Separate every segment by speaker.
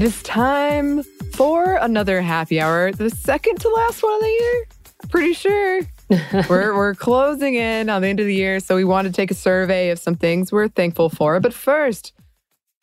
Speaker 1: It is time for another happy hour, the second to last one of the year. Pretty sure. we're, we're closing in on the end of the year, so we want to take a survey of some things we're thankful for. But first,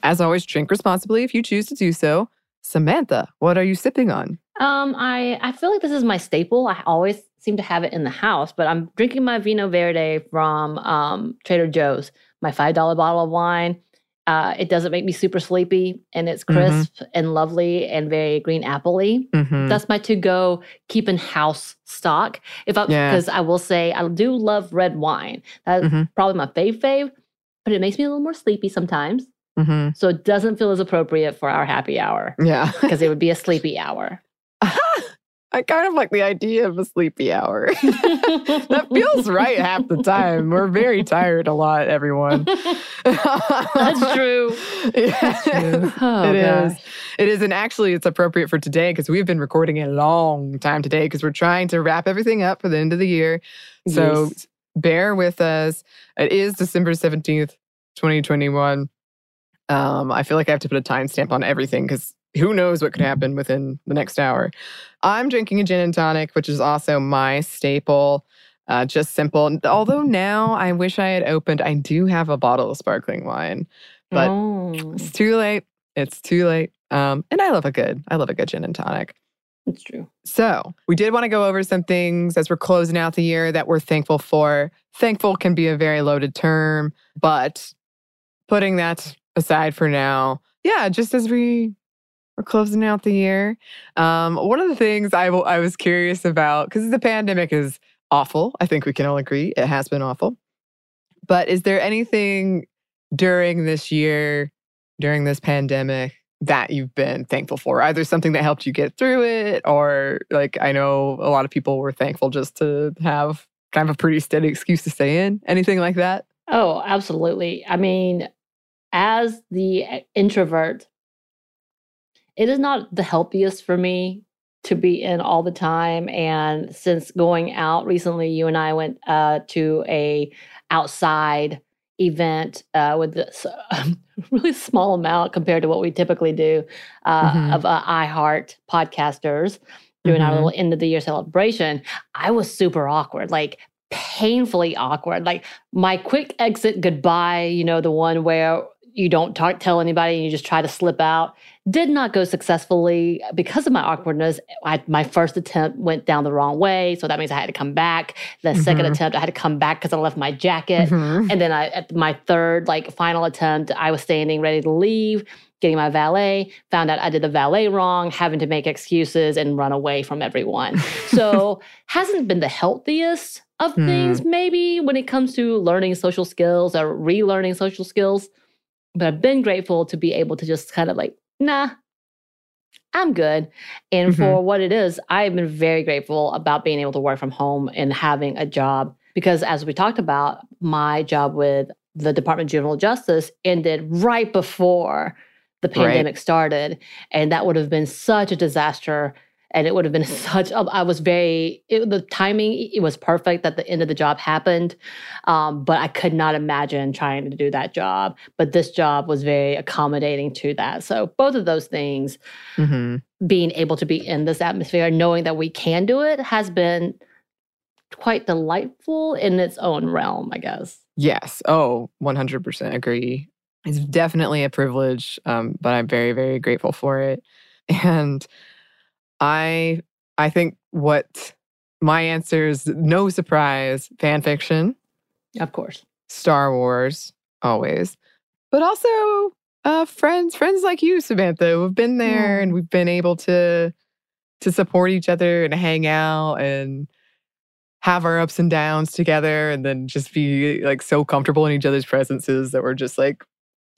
Speaker 1: as always, drink responsibly if you choose to do so. Samantha, what are you sipping on?
Speaker 2: Um, I, I feel like this is my staple. I always seem to have it in the house, but I'm drinking my Vinho Verde from um, Trader Joe's, my $5 bottle of wine. Uh, it doesn't make me super sleepy and it's crisp and lovely and very green apple-y.
Speaker 1: Mm-hmm.
Speaker 2: That's my to-go keep in house stock. If I
Speaker 1: Yeah.
Speaker 2: because I will say I do love red wine. That's
Speaker 1: Mhm.
Speaker 2: probably my fave fave, but it makes me a little more sleepy sometimes.
Speaker 1: Mm-hmm.
Speaker 2: So it doesn't feel as appropriate for our happy hour
Speaker 1: Yeah.
Speaker 2: because it would be a sleepy hour.
Speaker 1: I kind of like the idea of a sleepy hour. that feels right half the time. We're very tired a lot, everyone.
Speaker 2: That's true.
Speaker 1: Yeah.
Speaker 2: true. Oh,
Speaker 1: It
Speaker 2: gosh.
Speaker 1: is. It is. And actually, it's appropriate for today because we've been recording a long time today because we're trying to wrap everything up for the end of the year. So
Speaker 2: Yes.
Speaker 1: bear with us. It is December 17th, 2021. Um, I feel like I have to put a timestamp on everything because who knows what could happen within the next hour. I'm drinking a gin and tonic, which is also my staple. Uh, just simple. Although now I wish I had opened, I do have a bottle of sparkling wine, but
Speaker 2: oh,
Speaker 1: it's too late. It's too late. Um, and I love a good, I love a good gin and tonic.
Speaker 2: it's true.
Speaker 1: So we did want to go over some things as we're closing out the year that we're thankful for. Thankful can be a very loaded term, but putting that aside for now, yeah, just as we are closing out the year, um, one of the things I, w- I was curious about because the pandemic is awful. I think we can all agree it has been awful. But is there anything during this year, during this pandemic, that you've been thankful for? Either something that helped you get through it, or like I know a lot of people were thankful just to have kind of a pretty steady excuse to stay in. Anything like that?
Speaker 2: Oh, absolutely. I mean, as the e, introvert, it is not the healthiest for me to be in all the time. And since going out recently, you and I went uh, to a outside event uh, with this really small amount compared to what we typically do uh,
Speaker 1: Mhm.
Speaker 2: of uh, iHeart podcasters doing our
Speaker 1: Mhm.
Speaker 2: little end of the year celebration. I was super awkward, like painfully awkward. Like my quick exit goodbye, you know, the one where you don't talk, tell anybody and you just try to slip out, did not go successfully because of my awkwardness. I, my first attempt went down the wrong way. So that means I had to come back. The second
Speaker 1: Mhm.
Speaker 2: attempt, I had to come back because I left my jacket.
Speaker 1: Mhm.
Speaker 2: And then I, at my third, like final attempt, I was standing ready to leave, getting my valet, found out I did the valet wrong, having to make excuses and run away from everyone. So hasn't been the healthiest, of
Speaker 1: Hmm.
Speaker 2: things, maybe when it comes to learning social skills or relearning social skills. But I've been grateful to be able to just kind of like, nah, I'm good. And
Speaker 1: Mhm.
Speaker 2: for what it is, I've been very grateful about being able to work from home and having a job because, as we talked about, my job with the Department of Juvenile Justice ended right before the
Speaker 1: Right.
Speaker 2: pandemic started. And that would have been such a disaster. And it would have been such, a- I was very, it, the timing, it was perfect that the end of the job happened. Um, but I could not imagine trying to do that job. But this job was very accommodating to that. So both of those things
Speaker 1: hmm
Speaker 2: being able to be in this atmosphere, knowing that we can do it, has been quite delightful in its own realm, I guess.
Speaker 1: Yes. Oh, 100% agree. It's definitely a privilege, um, but I'm very, very grateful for it. And I, I think what my answer is no surprise fan fiction,
Speaker 2: Of course.
Speaker 1: Star Wars, always, but also uh, friends, friends like you, Samantha, who've been there and we've been able to to support each other and hang out and have our ups and downs together and then just be like so comfortable in each other's presences that we're just like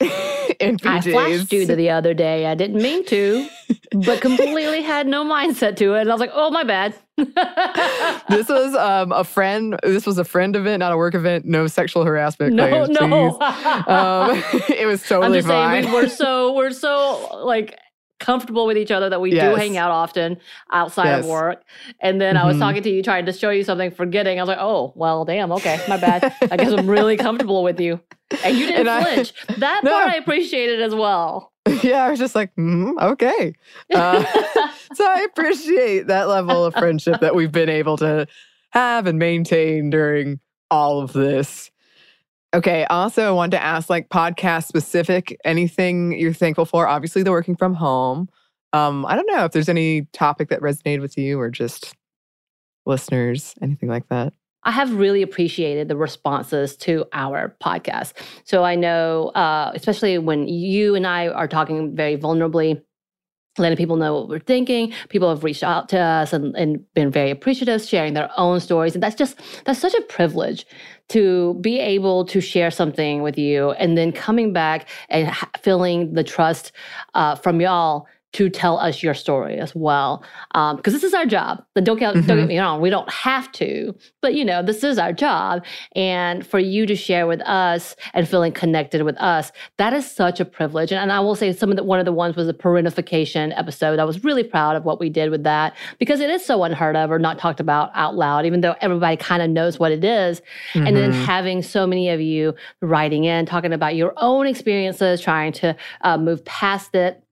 Speaker 1: in PJs.
Speaker 2: I flashed you the other day. I didn't mean to, but completely had no mindset to it. And I was like, oh, my bad.
Speaker 1: this was um, a friend. This was a friend event, not a work event. No sexual harassment
Speaker 2: no,
Speaker 1: claims,
Speaker 2: no.
Speaker 1: Um, it was
Speaker 2: I'm
Speaker 1: totally
Speaker 2: just
Speaker 1: fine.
Speaker 2: saying we, we're so we're so like comfortable with each other that we do hang out often outside
Speaker 1: Yes.
Speaker 2: of work. And then I was
Speaker 1: Mhm.
Speaker 2: talking to you, trying to show you something, forgetting. I was like, oh, well, damn, okay, my bad. I guess I'm really comfortable with you. And you didn't
Speaker 1: And I-
Speaker 2: flinch. that
Speaker 1: No.
Speaker 2: part I appreciated as well.
Speaker 1: yeah, I was just like, mm, okay. Uh, so I appreciate that level of friendship that we've been able to have and maintain during all of this. Okay. Also, I wanted to ask like podcast specific, anything you're thankful for? Obviously, the working from home. Um, I don't know if there's any topic that resonated with you or just listeners, anything like that.
Speaker 2: I have really appreciated the responses to our podcast. So I know, uh, especially when you and I are talking very vulnerably, letting people know what we're thinking. People have reached out to us and, and been very appreciative, sharing their own stories. And that's just, that's such a privilege to be able to share something with you and then coming back and ha- feeling the trust uh, from y'all to tell us your story as well. Because this is our job. But don't get, don't
Speaker 1: Mhm.
Speaker 2: get me wrong, we don't have to. But you know, this is our job. And for you to share with us and feeling connected with us, that is such a privilege. And, and I will say some of the one of the ones was a parentification episode. I was really proud of what we did with that because it is so unheard of or not talked about out loud, even though everybody kind of knows what it is. And then
Speaker 1: Mhm.
Speaker 2: having so many of you writing in, talking about your own experiences, trying to uh, move past it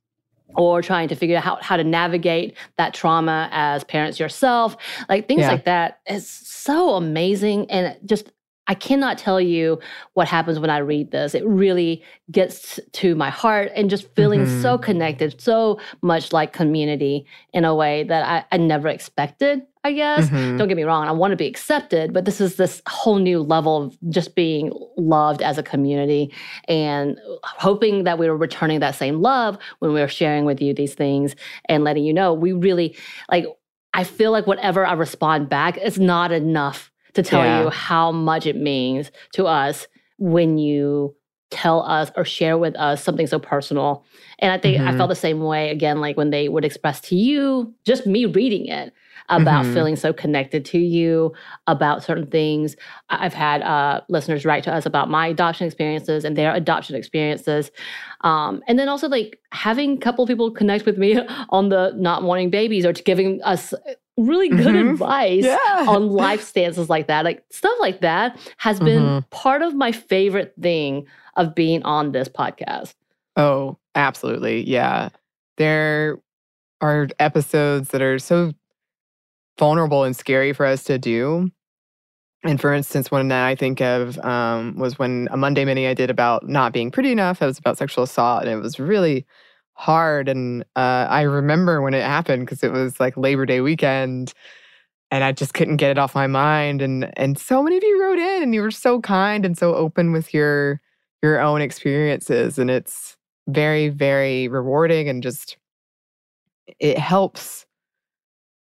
Speaker 2: or trying to figure out how, how to navigate that trauma as parents yourself like things
Speaker 1: Yeah.
Speaker 2: like that is so amazing and just i cannot tell you what happens when i read this it really gets to my heart and just feeling
Speaker 1: Mhm.
Speaker 2: so connected so much like community in a way that i, I never expected i guess
Speaker 1: Mhm.
Speaker 2: don't get me wrong i want to be accepted but this is this whole new level of just being loved as a community and hoping that we were returning that same love when we were sharing with you these things and letting you know we really like i feel like whatever i respond back is not enough to tell
Speaker 1: Yeah.
Speaker 2: you how much it means to us when you tell us or share with us something so personal and i think i
Speaker 1: Mhm.
Speaker 2: felt the same way again like when they would express to you just me reading it about
Speaker 1: Mhm.
Speaker 2: feeling so connected to you about certain things i've had uh, listeners write to us about my adoption experiences and their adoption experiences um, and then also like having a couple people connect with me on the not wanting babies or to giving us really good
Speaker 1: Mhm.
Speaker 2: advice
Speaker 1: Yeah.
Speaker 2: on life stances like that like stuff like that has been
Speaker 1: Mhm.
Speaker 2: part of my favorite thing of being on this podcast
Speaker 1: Oh, absolutely. Yeah. There are episodes that are so vulnerable and scary for us to do. And for instance, one that I think of um, was when a Monday mini I did about not being pretty enough. It was about sexual assault, and it was really hard. And uh, I remember when it happened because it was like Labor Day weekend, and I just couldn't get it off my mind. And and so many of you wrote in, and you were so kind and so open with your your own experiences, and it's very very rewarding and just it helps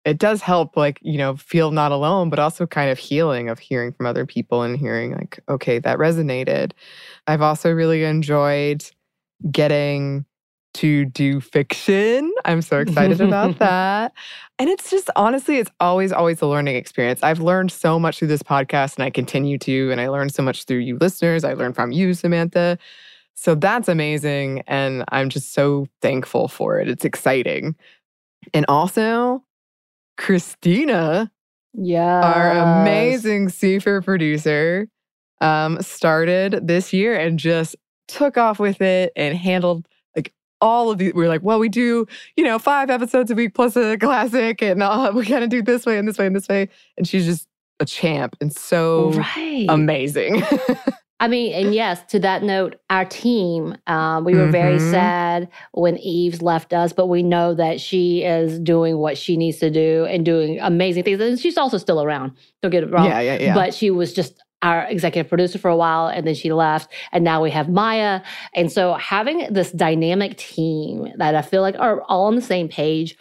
Speaker 1: it does help, like, you know, feel not alone, but also kind of healing of hearing from other people and hearing, like, okay, that resonated. I've also really enjoyed getting to do fiction. I'm so excited about that. And it's just honestly, it's always, always a learning experience. I've learned so much through this podcast and I continue to. And I learned so much through you listeners. I learned from you, Samantha. So that's amazing. And I'm just so thankful for it. It's exciting. And also, Christina,
Speaker 2: yeah,
Speaker 1: our amazing super producer, um, started this year and just took off with it and handled like all of these. We are like, well, we do, you know, five episodes a week plus a classic, and uh, we kind of do this way and this way and this way. And she's just a champ and so
Speaker 2: right.
Speaker 1: amazing.
Speaker 2: I mean, and yes, to that note, our team, um, we were mm-hmm. very sad when Eves left us, but we know that she is doing what she needs to do and doing amazing things. And she's also still around. Don't get it wrong.
Speaker 1: Yeah, yeah, yeah.
Speaker 2: But she was just our executive producer for a while and then she left and now we have Maya. And so having this dynamic team that I feel like are all on the same page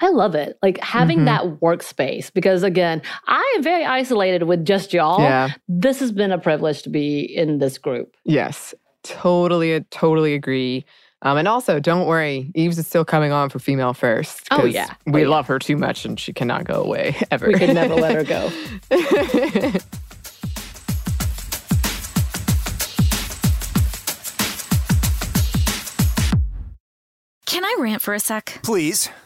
Speaker 2: I love it. Like having mm-hmm. that workspace because again, I am very isolated with just y'all.
Speaker 1: Yeah.
Speaker 2: This has been a privilege to be in this group.
Speaker 1: Yes. Totally, totally agree. Um, and also, don't worry, Eves is still coming on for Female First.
Speaker 2: Oh, yeah.
Speaker 1: We
Speaker 2: oh, yeah.
Speaker 1: love her too much and she cannot go away ever.
Speaker 2: We can never let her go.
Speaker 3: Can I rant for a sec?
Speaker 4: Please.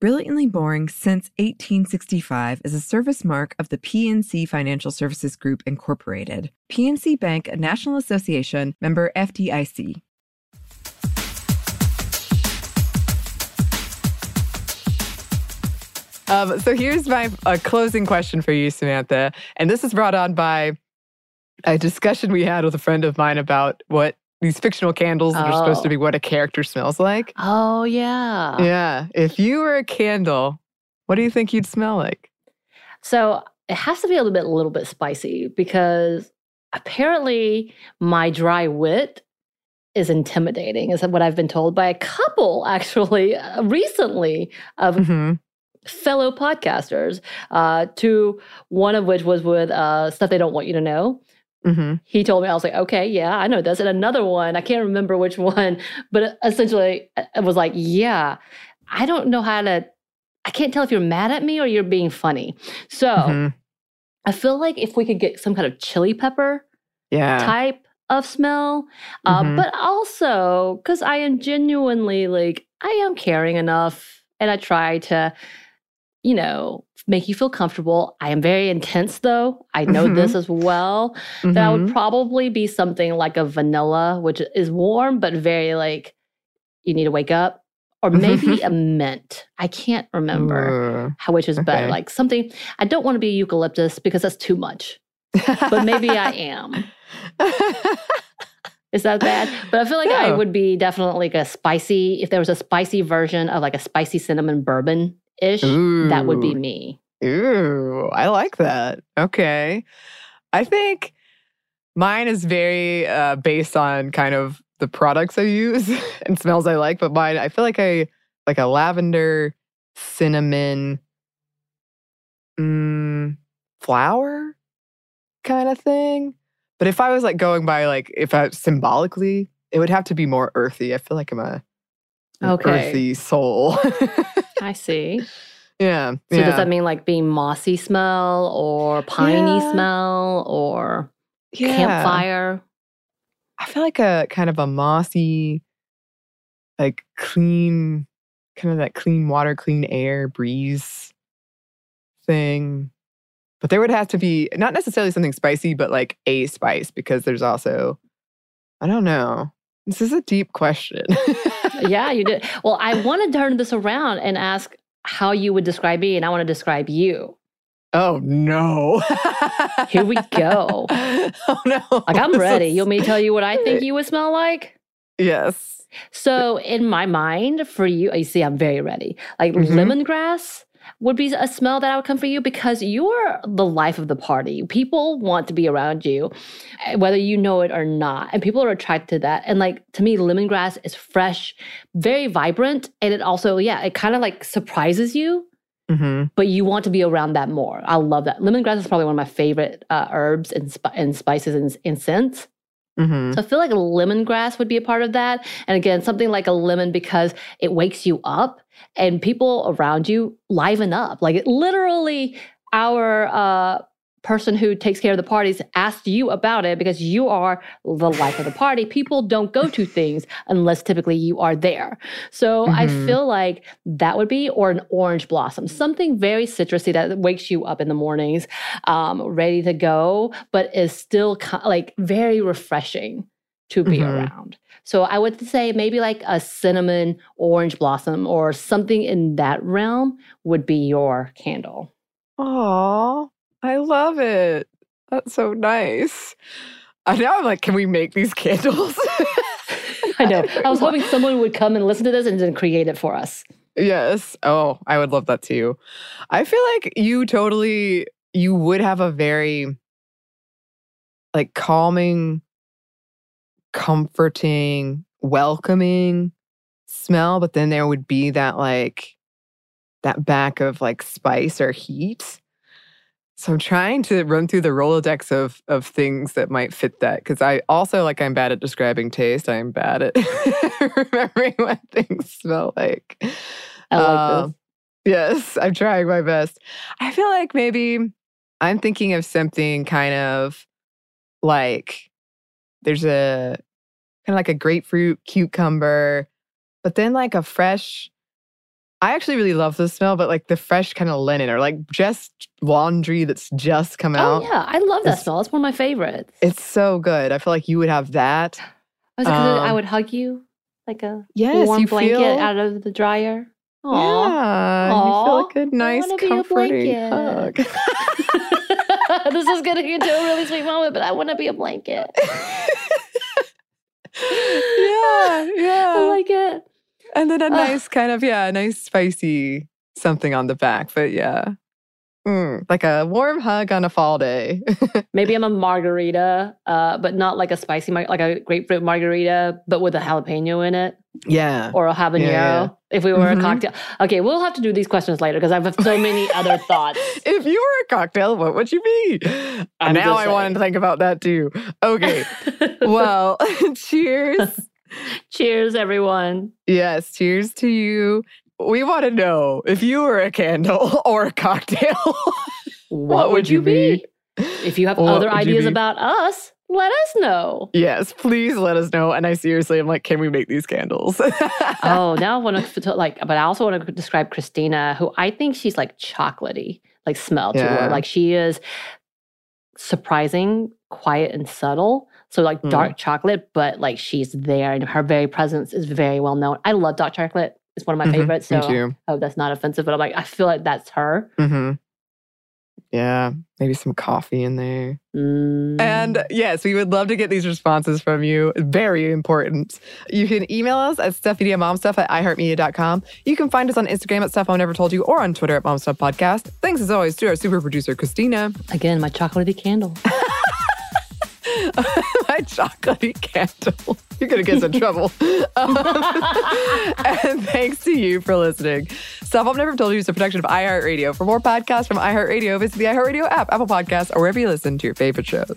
Speaker 5: Brilliantly Boring Since 1865 is a service mark of the PNC Financial Services Group, Incorporated. PNC Bank, a National Association, member FDIC.
Speaker 1: Um, so here's my a closing question for you, Samantha. And this is brought on by a discussion we had with a friend of mine about what these fictional candles that oh. are supposed to be oh. what a character smells like.
Speaker 2: Oh, yeah.
Speaker 1: Yeah. If you were a candle, what do you think you'd smell like?
Speaker 2: So it has to be a little bit, a little bit spicy because apparently my dry wit is intimidating, is what I've been told by a couple actually uh, recently of mm-hmm. fellow podcasters. Uh, to one of which was with uh, stuff they don't want you to know. Mm-hmm. He told me, I was like, okay, yeah, I know this. And another one, I can't remember which one, but essentially it was like, yeah, I don't know how to, I can't tell if you're mad at me or you're being funny. So mm-hmm. I feel like if we could get some kind of chili pepper
Speaker 1: yeah.
Speaker 2: type of smell, uh, mm-hmm. but also because I am genuinely like, I am caring enough and I try to you know, make you feel comfortable. I am very intense though. I know
Speaker 1: Mhm.
Speaker 2: this as well. That would
Speaker 1: Mhm.
Speaker 2: probably be something like a vanilla, which is warm but very like you need to wake up. Or maybe a mint. I can't remember
Speaker 1: Ooh.
Speaker 2: how which is better. Like something I don't want to be eucalyptus because that's too much. But maybe I am. Is that bad? But I feel like I would be definitely like a spicy, if there was a spicy version of like a spicy cinnamon bourbon ish, that would be me.
Speaker 1: Ooh, I like that. Okay. I think mine is very uh, based on kind of the products I use and smells I like, but mine, I feel like I like a lavender, cinnamon, mm, flower kind of thing. But if I was like going by like if I symbolically, it would have to be more earthy. I feel like I'm a
Speaker 2: Okay.
Speaker 1: earthy soul.
Speaker 2: I see.
Speaker 1: yeah.
Speaker 2: So
Speaker 1: yeah.
Speaker 2: does that mean like being mossy smell or piney
Speaker 1: Yeah.
Speaker 2: smell or
Speaker 1: Yeah.
Speaker 2: campfire?
Speaker 1: I feel like a kind of a mossy, like clean, kind of that clean water, clean air breeze thing. But there would have to be not necessarily something spicy, but like a spice because there's also, I don't know. This is a deep question.
Speaker 2: yeah, you did. Well, I want to turn this around and ask how you would describe me, and I want to describe you.
Speaker 1: Oh no.
Speaker 2: Here we go.
Speaker 1: oh no.
Speaker 2: Like I'm ready.
Speaker 1: is-
Speaker 2: You want me to tell you what I think you would smell like?
Speaker 1: Yes.
Speaker 2: So in my mind, for you, you see, I'm very ready. Like
Speaker 1: Mhm.
Speaker 2: lemongrass would be a smell that I would come for you because you're the life of the party. People want to be around you, eh, whether you know it or not, and people are attracted to that. And like to me, lemongrass is fresh, very vibrant, and it also, yeah, it kind of like surprises you.
Speaker 1: hmm
Speaker 2: But you want to be around that more. I love that. Lemongrass is probably one of my favorite uh, herbs and, sp- and spices and, and scents.
Speaker 1: Hmm
Speaker 2: So I feel like lemongrass would be a part of that. And again, something like a lemon because it wakes you up and people around you liven up. Like it literally, our uh, person who takes care of the parties asked you about it because you are the life of the party. People don't go to things unless typically you are there. So I
Speaker 1: Mhm.
Speaker 2: feel like that would be, or an orange blossom, something very citrusy that wakes you up in the mornings, um, ready to go, but is still ki- like very refreshing to be
Speaker 1: Mhm.
Speaker 2: around. So I would say maybe like a cinnamon orange blossom or something in that realm would be your candle.
Speaker 1: Oh, I love it. That's so nice. I now I'm like, can we make these candles?
Speaker 2: I know. I was hoping someone would come and listen to this and then create it for us.
Speaker 1: Yes. Oh, I would love that too. I feel like you totally you would have a very like calming, comforting, welcoming smell, but then there would be that like that back of like spice or heat. So I'm trying to run through the Rolodex of of things that might fit that because I also like I'm bad at describing taste. I'm bad at remembering what things smell like.
Speaker 2: I like
Speaker 1: Um,
Speaker 2: this.
Speaker 1: Yes, I'm trying my best. I feel like maybe I'm thinking of something kind of like there's a kind of like a grapefruit cucumber, but then like a fresh. I actually really love the smell, but like the fresh kind of linen or like just laundry that's just come
Speaker 2: Oh
Speaker 1: out.
Speaker 2: yeah, I love that smell. It's one of my favorites.
Speaker 1: It's so good. I feel like you would have that.
Speaker 2: Was it 'cause I
Speaker 1: um,
Speaker 2: would hug you like a
Speaker 1: Yes,
Speaker 2: warm blanket
Speaker 1: feel.
Speaker 2: out of the dryer? Aw.
Speaker 1: Yeah, you feel like a nice,
Speaker 2: wanna a
Speaker 1: comforting hug.
Speaker 2: this is gonna get into a really sweet moment, but I want to be a blanket.
Speaker 1: yeah, yeah.
Speaker 2: I like it.
Speaker 1: And then a nice kind of yeah, a nice spicy something on the back. But yeah, Mm, like a warm hug on a fall day.
Speaker 2: Maybe I'm a margarita, uh, but not like a spicy, mar- like a grapefruit margarita, but with a jalapeno in it
Speaker 1: yeah.
Speaker 2: or a habanero.
Speaker 1: yeah.
Speaker 2: If we were
Speaker 1: Mhm.
Speaker 2: a cocktail, okay, we'll have to do these questions later because I have so many other thoughts.
Speaker 1: If you were a cocktail, what would you be?
Speaker 2: I'm
Speaker 1: now I want to think about that too. Okay. well, cheers.
Speaker 2: Cheers, everyone.
Speaker 1: Yes, cheers to you. We want to know if you were a candle or a cocktail.
Speaker 2: What, would you be? If you have
Speaker 1: What
Speaker 2: other ideas about us,
Speaker 6: let us know.
Speaker 7: Yes, please let us know. And I seriously I'm like, can we make these candles?
Speaker 6: oh, now I want to like, but I also want to describe Christina, who I think she's like chocolatey, like smell to
Speaker 7: Yeah.
Speaker 6: her. Like she is surprising, quiet, and subtle. So like
Speaker 7: Mm.
Speaker 6: dark chocolate, but like she's there, and her very presence is very well known. I love dark chocolate; it's one of my
Speaker 7: Mhm,
Speaker 6: favorites. So
Speaker 7: too.
Speaker 6: oh, that's not offensive, but I'm like, I feel like that's her.
Speaker 7: Mm-hmm. Yeah, maybe some coffee in there.
Speaker 6: Mm.
Speaker 7: And yes, we would love to get these responses from you. Very important. You can email us at stuffmediamomstuff at iheartmedia.com. You can find us on Instagram at Stuff Mom Never Told You or on Twitter at Mom Stuff Podcast. Thanks as always to our super producer, Christina.
Speaker 6: again, my chocolatey candle.
Speaker 7: My chocolatey candle. You're going to get us in trouble. Um, and thanks to you for listening. Stuff Mom Never Told You is a production of iHeartRadio. For more podcasts from iHeartRadio, visit the iHeartRadio app, Apple Podcasts, or wherever you listen to your favorite shows.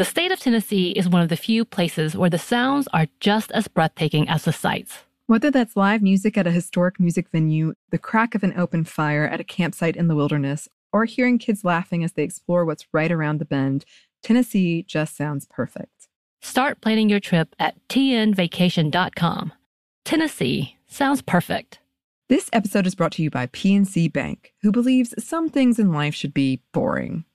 Speaker 2: The state of Tennessee is one of the few places where the sounds are just as breathtaking as the sights.
Speaker 1: Whether that's live music at a historic music venue, the crack of an open fire at a campsite in the wilderness, or hearing kids laughing as they explore what's right around the bend, Tennessee just sounds perfect.
Speaker 2: Start planning your trip at tnvacation.com. Tennessee sounds perfect.
Speaker 1: This episode is brought to you by PNC Bank, who believes some things in life should be boring,